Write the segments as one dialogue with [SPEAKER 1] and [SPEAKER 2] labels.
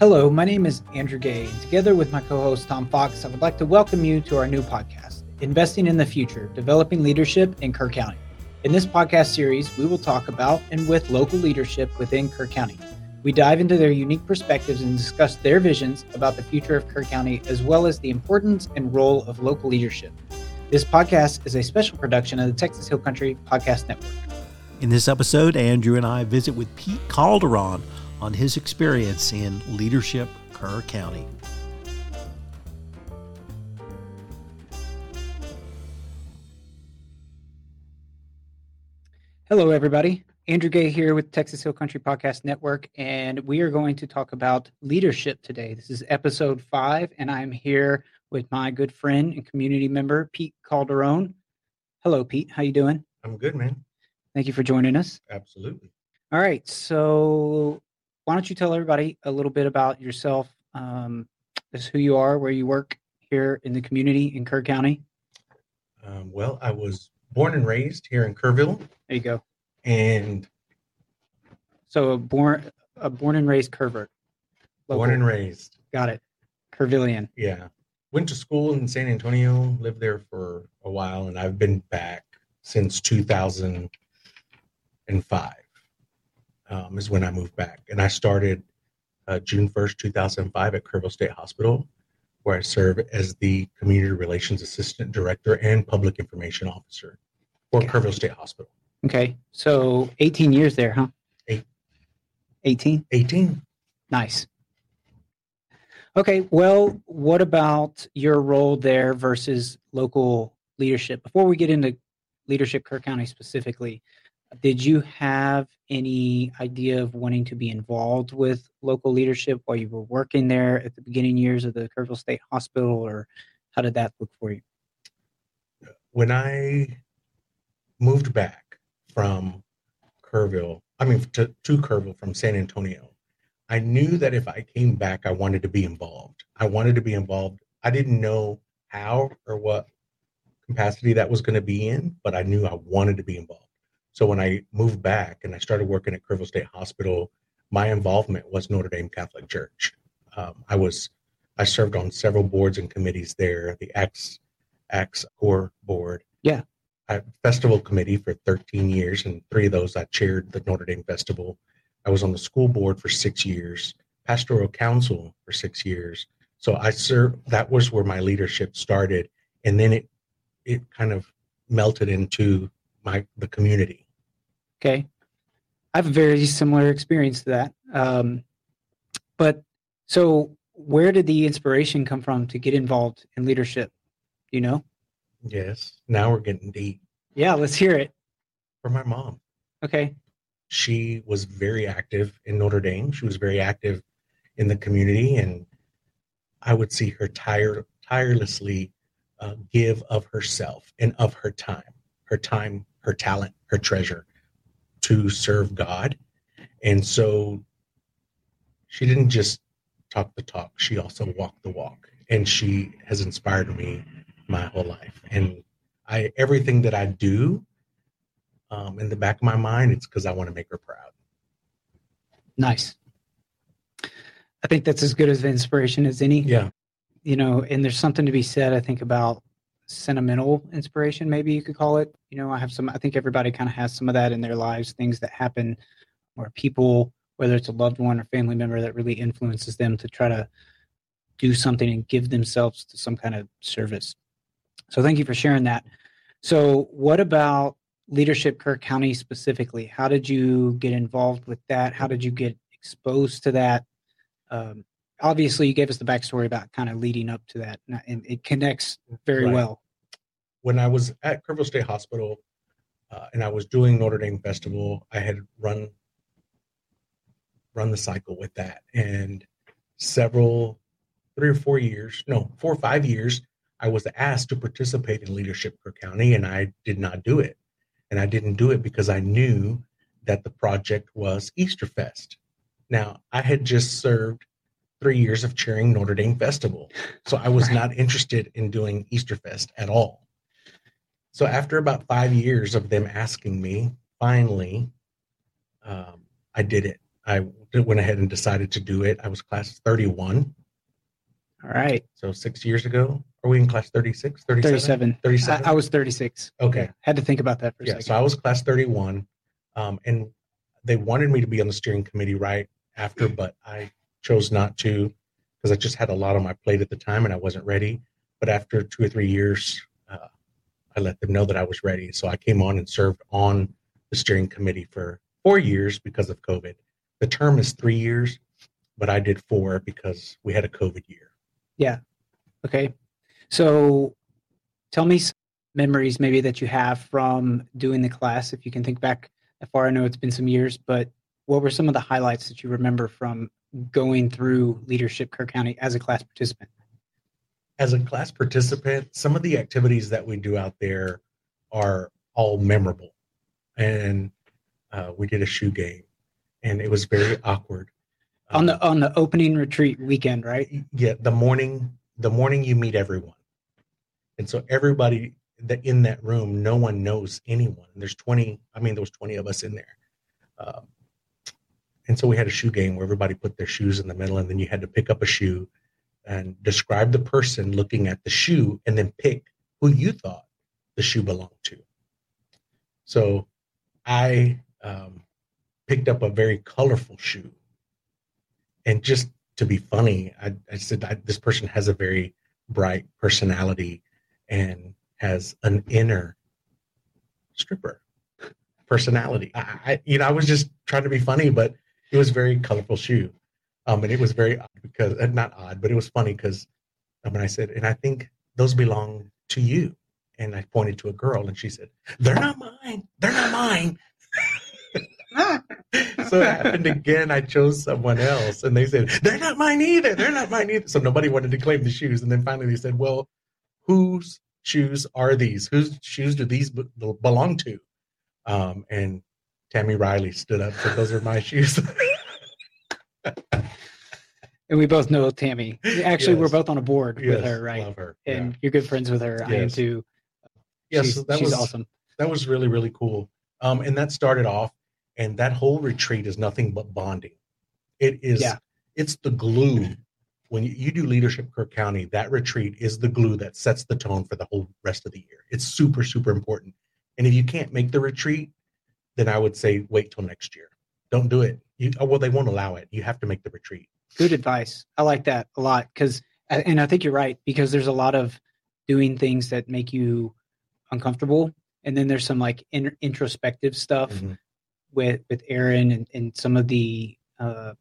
[SPEAKER 1] Hello, my name is Andrew Gay. and Together with my co host Tom Fox, I would like to welcome you to our new podcast, Investing in the Future Developing Leadership in Kerr County. In this podcast series, we will talk about and with local leadership within Kerr County. We dive into their unique perspectives and discuss their visions about the future of Kerr County, as well as the importance and role of local leadership. This podcast is a special production of the Texas Hill Country Podcast Network.
[SPEAKER 2] In this episode, Andrew and I visit with Pete Calderon on his experience in leadership Kerr County.
[SPEAKER 1] Hello, everybody. Andrew Gay here with Texas Hill Country Podcast Network, and we are going to talk about leadership today. This is episode five, and I'm here with my good friend and community member, Pete Calderon. Hello, Pete. How you doing?
[SPEAKER 3] I'm good, man.
[SPEAKER 1] Thank you for joining us.
[SPEAKER 3] Absolutely.
[SPEAKER 1] All right. So, why don't you tell everybody a little bit about yourself, um, just who you are, where you work here in the community in Kerr County?
[SPEAKER 3] Um, well, I was born and raised here in Kerrville,
[SPEAKER 1] There you go.
[SPEAKER 3] and
[SPEAKER 1] So, a born, a born and raised Kervert.
[SPEAKER 3] born and raised.
[SPEAKER 1] Got it. Kervillian.
[SPEAKER 3] Yeah. Went to school in San Antonio, lived there for a while, and I've been back since 2005. Um, is when I moved back, and I started uh, June 1st, 2005, at Kerrville State Hospital, where I serve as the Community Relations Assistant Director and Public Information Officer for
[SPEAKER 1] Okay.
[SPEAKER 3] Kerrville State Hospital.
[SPEAKER 1] Okay. So, 18 years there, huh?
[SPEAKER 3] Eight.
[SPEAKER 1] 18.
[SPEAKER 3] 18.
[SPEAKER 1] Nice. Okay, well, what about your role there versus local leadership? Before we get into leadership Kerr County specifically, did you have any idea of wanting to be involved with local leadership while you were working there at the beginning years of the Kerrville State Hospital, or how did that look for you?
[SPEAKER 3] when I moved back from Kerrville, I mean to, to Kerrville from San Antonio, I knew that if I came back, I wanted to be involved. I wanted to be involved. I didn't know how or what capacity that was going to be in, but I knew I wanted to be involved. So when I moved back and I started working at Kerrville State Hospital, my involvement was Notre Dame Catholic Church. Um, I was I served on several boards and committees there. The Acts Acts Core Board.
[SPEAKER 1] Yeah.
[SPEAKER 3] I festival committee for 13 years, and three of those I chaired the Notre Dame Festival. I was on the school board for six years, pastoral council for six years. So I served. That was where my leadership started, and then it it kind of melted into my the community.
[SPEAKER 1] Okay. I have a very similar experience to that. Um, but so, where did the inspiration come from to get involved in leadership? You know?
[SPEAKER 3] Yes. Now we're getting deep.
[SPEAKER 1] Yeah, let's hear it.
[SPEAKER 3] From my mom,
[SPEAKER 1] Okay.
[SPEAKER 3] she was very active in Notre Dame. She was very active in the community, and I would see her tire, tirelessly uh, give of herself and of her time, her time, her talent, her treasure to serve God. And so she didn't just talk the talk, she also walked the walk. And she has inspired me my whole life. And I everything that I do um, in the back of my mind, it's because I want to make her proud.
[SPEAKER 1] Nice. I think that's as good as an inspiration as any.
[SPEAKER 3] Yeah.
[SPEAKER 1] You know, and there's something to be said, I think, about sentimental inspiration, maybe you could call it. You know, I have some, I think everybody kind of has some of that in their lives, things that happen or people, whether it's a loved one or family member, that really influences them to try to do something and give themselves to some kind of service. So thank you for sharing that. So, what about leadership Kerr County specifically? How did you get involved with that? How did you get exposed to that? Um, obviously, you gave us the backstory about kind of leading up to that, and- it connects very
[SPEAKER 3] Right.
[SPEAKER 1] well.
[SPEAKER 3] When I was at Kerrville State Hospital uh, and I was doing Notre Dame Festival, I had run run the cycle with that, and several three or four years, no, four or five years, I was asked to participate in Leadership Kerr County, and I did not do it. And I didn't do it because I knew that the project was Easter Fest. Now, I had just served three years of chairing Notre Dame Festival. So I was
[SPEAKER 1] Right.
[SPEAKER 3] not interested in doing Easterfest at all. So after about five years of them asking me, finally, um, I did it. I went ahead and decided to do it. I was class 31.
[SPEAKER 1] All right.
[SPEAKER 3] So six years ago. Are we in class 36, 37?
[SPEAKER 1] 37.
[SPEAKER 3] 37?
[SPEAKER 1] I, I was 36.
[SPEAKER 3] Okay.
[SPEAKER 1] Yeah, had to think about that for a
[SPEAKER 3] yeah,
[SPEAKER 1] second.
[SPEAKER 3] so I was class 31. Um, and they wanted me to be on the steering committee right after, but I chose not to because I just had a lot on my plate at the time and I wasn't ready. But after two or three years, uh, I let them know that I was ready. So I came on and served on the steering committee for four years because of COVID. The term is three years, but I did four because we had a COVID year. Yeah.
[SPEAKER 1] Okay. So tell me some memories maybe that you have from doing the class. If you can think back far, I know it's been some years, but what were some of the highlights that you remember from going through Leadership Kerr County as a class participant?
[SPEAKER 3] as a class participant, some of the activities that we do out there are all memorable. And uh, we did a shoe game, and it was very awkward.
[SPEAKER 1] On the
[SPEAKER 3] Um,
[SPEAKER 1] on the opening retreat weekend, right?
[SPEAKER 3] yeah, the morning, the morning you meet everyone, and so everybody that in that room, no one knows anyone. There's 20. I mean, there was 20 of us in there. Um, and so we had a shoe game where everybody put their shoes in the middle, and then you had to pick up a shoe and describe the person looking at the shoe and then pick who you thought the shoe belonged to. So I um, picked up a very colorful shoe. And just to be funny, I, I said, I, this person has a very bright personality and has an inner stripper personality. I, I, you know, I was just trying to be funny, but it was a very colorful shoe. Um, and it was very odd because uh, not odd, but it was funny because um, I said, and I think those belong to you. And I pointed to a girl, and she said, "They're not mine. They're not mine." so it happened again. I chose someone else, and they said, "They're not mine either. They're not mine either." So nobody wanted to claim the shoes, and then finally they said, "Well, whose shoes are these? Whose shoes do these be- belong to?" Um, and Tammy Riley stood up, said, "Those are my shoes."
[SPEAKER 1] And we both know Tammy. Actually, we're both on a board with her, right?
[SPEAKER 3] Love her.
[SPEAKER 1] And you're good friends with her. I am too.
[SPEAKER 3] yeah.
[SPEAKER 1] she's,
[SPEAKER 3] so that
[SPEAKER 1] she's
[SPEAKER 3] was
[SPEAKER 1] awesome.
[SPEAKER 3] that was really really cool um and that started off and that whole retreat is nothing but bonding it is
[SPEAKER 1] Yeah.
[SPEAKER 3] it's the glue when you, you do leadership Kerr County that retreat is the glue that sets the tone for the whole rest of the year it's super super important and if you can't make the retreat then i would say wait till next year don't do it you oh, well they won't allow it you have to make the retreat
[SPEAKER 1] Good advice. I like that a lot because, and I think you're right because there's a lot of doing things that make you uncomfortable, and then there's some like in, introspective stuff
[SPEAKER 3] Mhm.
[SPEAKER 1] with with Aaron and, and some of the uh,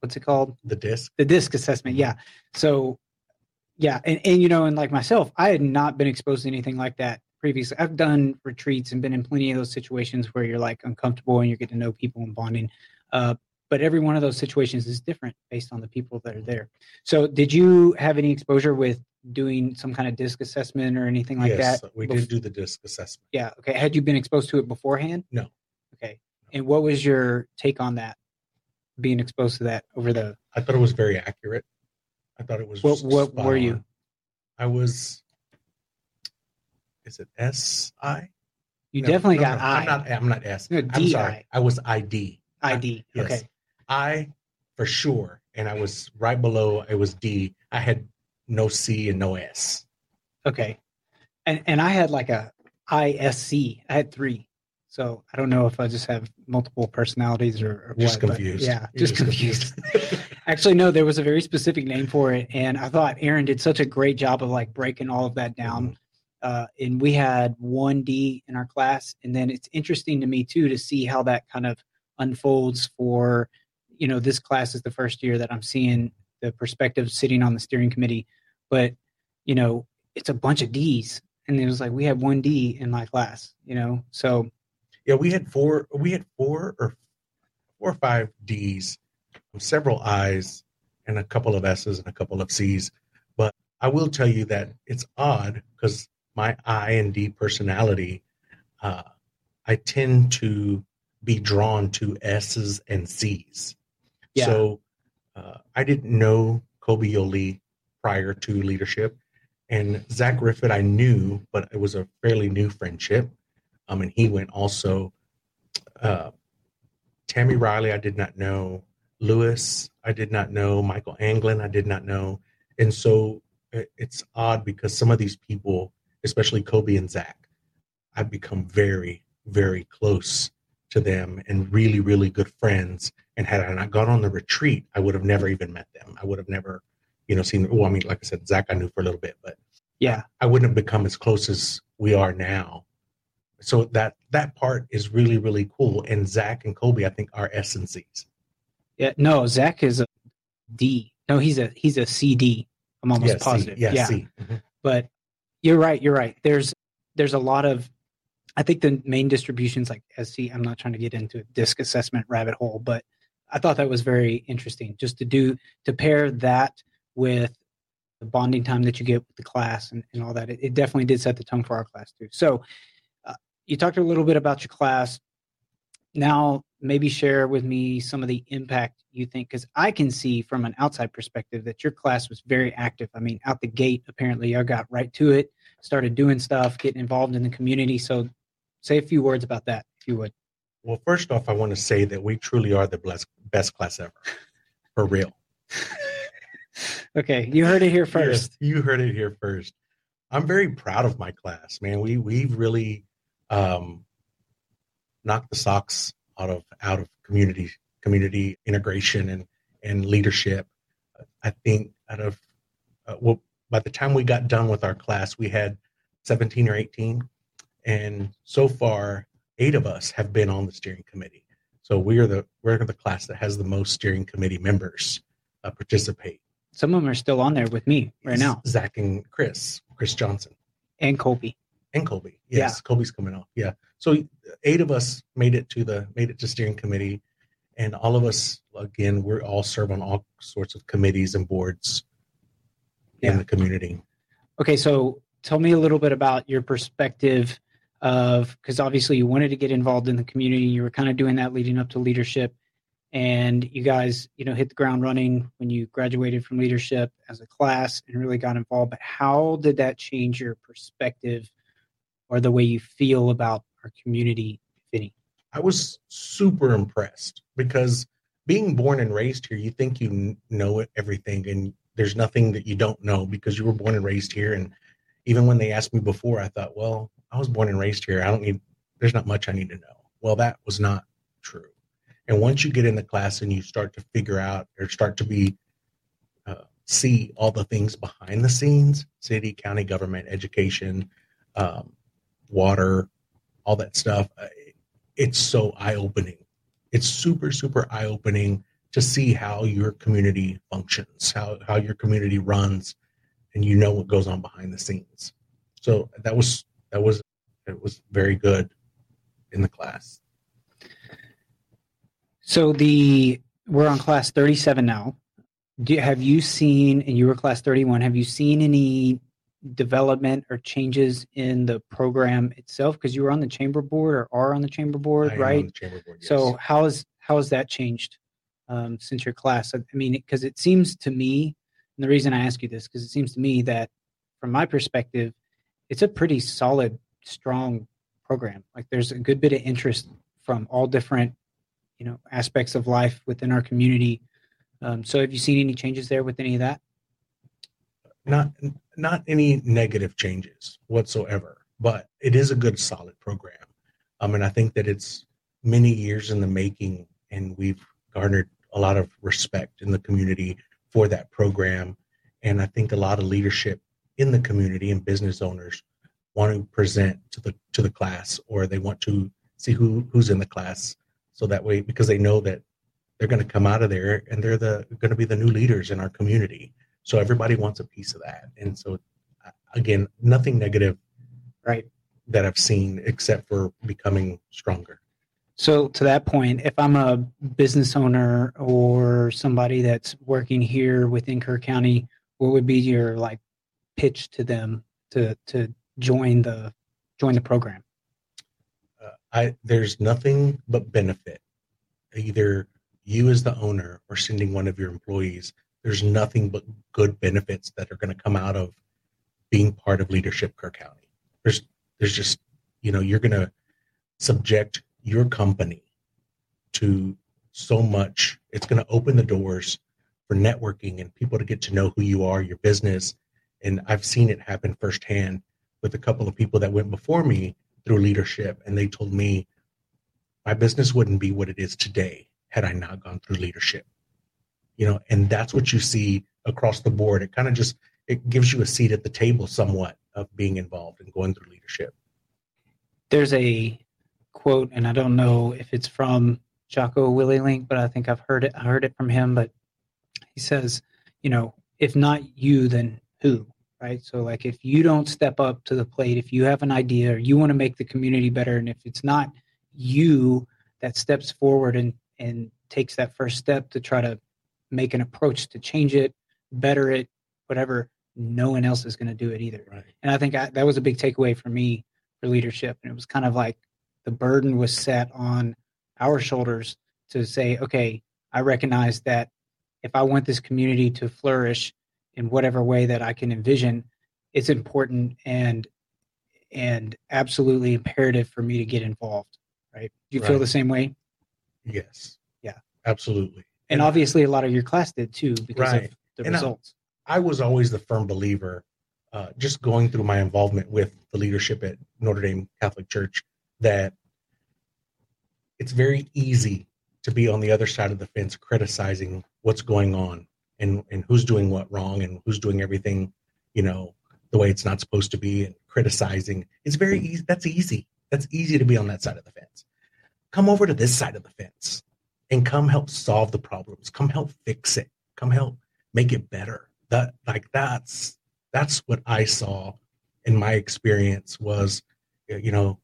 [SPEAKER 1] what's it called
[SPEAKER 3] the disc
[SPEAKER 1] the disc assessment. Yeah. So yeah, and and you know, and like myself, I had not been exposed to anything like that previously. I've done retreats and been in plenty of those situations where you're like uncomfortable and you get to know people and bonding. Uh, but every one of those situations is different based on the people that are there. So, did you have any exposure with doing some kind of disc assessment or anything like
[SPEAKER 3] yes
[SPEAKER 1] that?
[SPEAKER 3] we did do the disc assessment
[SPEAKER 1] Yeah. Okay. Had you been exposed to it beforehand?
[SPEAKER 3] No.
[SPEAKER 1] Okay. And what was your take on that? Being exposed to that over the
[SPEAKER 3] i thought it was very accurate i thought it was
[SPEAKER 1] what? What were
[SPEAKER 3] on.
[SPEAKER 1] you?
[SPEAKER 3] I was. Is it S I?
[SPEAKER 1] You
[SPEAKER 3] No,
[SPEAKER 1] definitely
[SPEAKER 3] no,
[SPEAKER 1] got
[SPEAKER 3] no,
[SPEAKER 1] I.
[SPEAKER 3] I'm not. I'm not S.
[SPEAKER 1] No,
[SPEAKER 3] I'm sorry. I was ID.
[SPEAKER 1] ID.
[SPEAKER 3] Yes.
[SPEAKER 1] Okay.
[SPEAKER 3] I for sure, and I was right below. It was D. I had no C and no S.
[SPEAKER 1] Okay. And and I had like a ISC. I had three. So I don't know if I just have multiple personalities or, or
[SPEAKER 3] Just
[SPEAKER 1] what,
[SPEAKER 3] confused.
[SPEAKER 1] Yeah,
[SPEAKER 3] You're
[SPEAKER 1] just, confused. Actually, no, there was a very specific name for it, and I thought Aaron did such a great job of like breaking all of that down. Mm-hmm. Uh, and we had one D in our class, and then it's interesting to me too to see how that kind of unfolds for, you know, this class is the first year that I'm seeing the perspective sitting on the steering committee, but you know, it's a bunch of D's, and it was like we had one D in my class, you know, so
[SPEAKER 3] yeah, we had four. We had four or four or five D's, several I's, and a couple of S's and a couple of C's. But I will tell you that it's odd because my I and D personality, uh, I tend to be drawn to S's and C's.
[SPEAKER 1] Yeah.
[SPEAKER 3] So uh, I didn't know Kobe Yoli prior to leadership, and Zach Griffith I knew, but it was a fairly new friendship. Um, and he went also. Uh, Tammy Riley, I did not know. Lewis, I did not know. Michael Anglin, I did not know. And so it's odd because some of these people, especially Kobe and Zach, I've become very, very close to them and really, really good friends. And had I not gone on the retreat, I would have never even met them. I would have never, you know, seen. Well, I mean, like I said, Zach I knew for a little bit, but
[SPEAKER 1] yeah,
[SPEAKER 3] I wouldn't have become as close as we are now. So that that part is really, really cool. And Zach and Kobe, I think, are SNCs.
[SPEAKER 1] Yeah, no, Zach is a D. No, he's a he's a CD. I'm almost yeah, positive.
[SPEAKER 3] C. Yeah, yeah. Mm-hmm.
[SPEAKER 1] But you're right. You're right. There's there's a lot of I think the main distributions like SC. I'm not trying to get into a disc assessment rabbit hole, but I thought that was very interesting just to do to pair that with the bonding time that you get with the class and, and all that. It, it definitely did set the tone for our class too. So uh, you talked a little bit about your class. Now maybe share with me some of the impact you think because i can see from an outside perspective that your class was very active. I mean out the gate apparently i got right to it started doing stuff getting involved in the community. So say a few words about that if you would.
[SPEAKER 3] Well first off i want to say that we truly are the best, best class ever. For real.
[SPEAKER 1] Okay you heard it here first.
[SPEAKER 3] yes, you heard it here first. I'm very proud of my class man. We we've really um knocked the socks out of out of community community integration and and leadership. I think out of uh, well, by the time we got done with our class, we had 17 or 18, and so far eight of us have been on the steering committee. So we are the we're the class that has the most steering committee members uh, participate.
[SPEAKER 1] Some of them are still on there with me right now.
[SPEAKER 3] Zach and Chris, Chris Johnson,
[SPEAKER 1] and Colby
[SPEAKER 3] and Colby. Yes, yeah. Colby's coming off. Yeah. So eight of us made it to the made it to steering committee, and all of us again we're all serve on all sorts of committees and boards yeah. in the community.
[SPEAKER 1] Okay, so tell me a little bit about your perspective of because obviously you wanted to get involved in the community. You were kind of doing that leading up to leadership, and you guys you know hit the ground running when you graduated from leadership as a class and really got involved. But how did that change your perspective? or the way you feel about our community, Vinny?
[SPEAKER 3] I was super impressed because being born and raised here, you think you know everything, and there's nothing that you don't know because you were born and raised here. And even when they asked me before, I thought, well, I was born and raised here. I don't need. There's not much I need to know. Well, that was not true. And once you get in the class and you start to figure out or start to be uh, see all the things behind the scenes, city, county government, education, um, water, all that stuff. Uh, it's so eye opening. It's super, super eye opening to see how your community functions, how, how your community runs, and you know what goes on behind the scenes. So that was that was it was very good in the class.
[SPEAKER 1] So the we're on class 37 now. Do, have you seen and you were class 31 have you seen any development or changes in the program itself? Because you were on the chamber board or are on the chamber board,
[SPEAKER 3] I
[SPEAKER 1] right?
[SPEAKER 3] Chamber board, yes.
[SPEAKER 1] So how is how has that changed um, since your class? I mean, because it seems to me, and the reason I ask you this, because it seems to me that from my perspective, it's a pretty solid, strong program. Like there's a good bit of interest from all different, you know, aspects of life within our community. Um, so have you seen any changes there with any of that?
[SPEAKER 3] Not not any negative changes whatsoever, but it is a good solid program. Um, and I think that it's many years in the making, and we've garnered a lot of respect in the community for that program. And I think a lot of leadership in the community and business owners want to present to the to the class, or they want to see who who's in the class, so that way because they know that they're going to come out of there and they're the going to be the new leaders in our community so everybody wants a piece of that. And so, again, nothing negative,
[SPEAKER 1] right,
[SPEAKER 3] that I've seen except for becoming stronger.
[SPEAKER 1] So to that point, if I'm a business owner or somebody that's working here within Kerr County, what would be your like pitch to them to to join the join the program?
[SPEAKER 3] Uh, I there's nothing but benefit. Either you as the owner or sending one of your employees there's nothing but good benefits that are going to come out of being part of leadership Kerr County. There's there's just you know you're going to subject your company to so much. It's going to open the doors for networking and people to get to know who you are, your business. And I've seen it happen firsthand with a couple of people that went before me through leadership. And they told me my business wouldn't be what it is today had I not gone through leadership. You know, and that's what you see across the board. It kind of just it gives you a seat at the table somewhat of being involved and going through leadership.
[SPEAKER 1] There's a quote, and I don't know if it's from Jocko Willink, but I think I've heard it. I heard it from him, but he says, you know, if not you, then who? Right. So, like, if you don't step up to the plate, if you have an idea or you want to make the community better, and if it's not you that steps forward and and takes that first step to try to make an approach to change it, better it, whatever, no one else is going to do it either.
[SPEAKER 3] Right.
[SPEAKER 1] And I think I, that was a big takeaway for me for leadership. And it was kind of like the burden was set on our shoulders to say, okay, I recognize that if I want this community to flourish in whatever way that I can envision, it's important and and absolutely imperative for me to get involved. Right? Do you feel the same way?
[SPEAKER 3] Yes.
[SPEAKER 1] Yeah.
[SPEAKER 3] Absolutely.
[SPEAKER 1] And obviously, a lot of your class did too because
[SPEAKER 3] Right.
[SPEAKER 1] of the
[SPEAKER 3] And I-
[SPEAKER 1] results.
[SPEAKER 3] I was always the firm believer, uh, just going through my involvement with the leadership at Notre Dame Catholic Church, that it's very easy to be on the other side of the fence criticizing what's going on and, and who's doing what wrong and who's doing everything, you know, the way it's not supposed to be and criticizing. It's very easy. That's easy. That's easy to be on that side of the fence. Come over to this side of the fence and come help solve the problems. Come help fix it. Come help make it better. That like that's that's what I saw in my experience was you know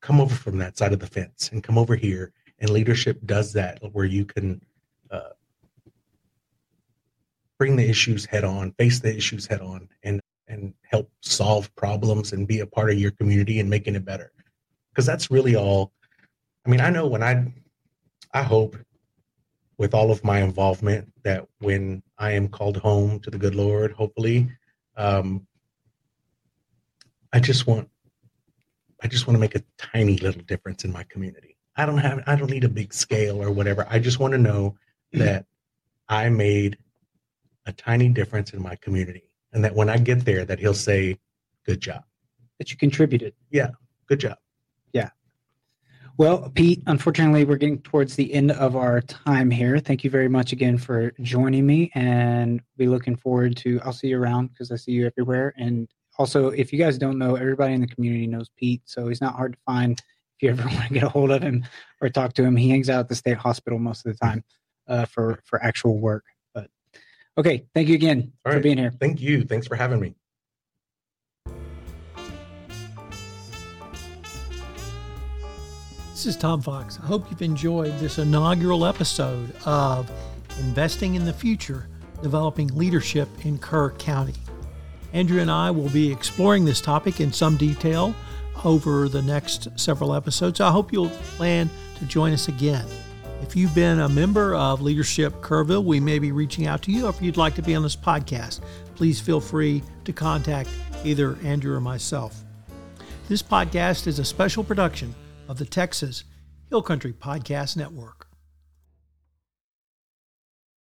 [SPEAKER 3] come over from that side of the fence and come over here and leadership does that where you can uh, bring the issues head on face the issues head on and and help solve problems and be a part of your community and making it better because that's really all i mean i know when i i hope with all of my involvement that when i am called home to the good lord hopefully um, i just want i just want to make a tiny little difference in my community. I don't have i don't need a big scale or whatever. I just want to know that i made a tiny difference in my community and that when i get there that he'll say good job.
[SPEAKER 1] That you contributed.
[SPEAKER 3] Yeah, good job
[SPEAKER 1] Well, Pete, unfortunately, we're getting towards the end of our time here. Thank you very much again for joining me, and be looking forward to. I'll see you around because I see you everywhere. And also, if you guys don't know, everybody in the community knows Pete, so he's not hard to find. If you ever want to get a hold of him or talk to him, he hangs out at the state hospital most of the time uh, for for actual work. But okay, thank you again
[SPEAKER 3] All
[SPEAKER 1] for
[SPEAKER 3] right.
[SPEAKER 1] being here.
[SPEAKER 3] thank you thanks for having me
[SPEAKER 2] This is Tom Fox. I hope you've enjoyed this inaugural episode of Investing in the Future Developing Leadership in Kerr County. Andrew and I will be exploring this topic in some detail over the next several episodes. I hope you'll plan to join us again. If you've been a member of Leadership Kerrville, we may be reaching out to you. Or if you'd like to be on this podcast, please feel free to contact either Andrew or myself. This podcast is a special production of the Texas Hill Country Podcast Network.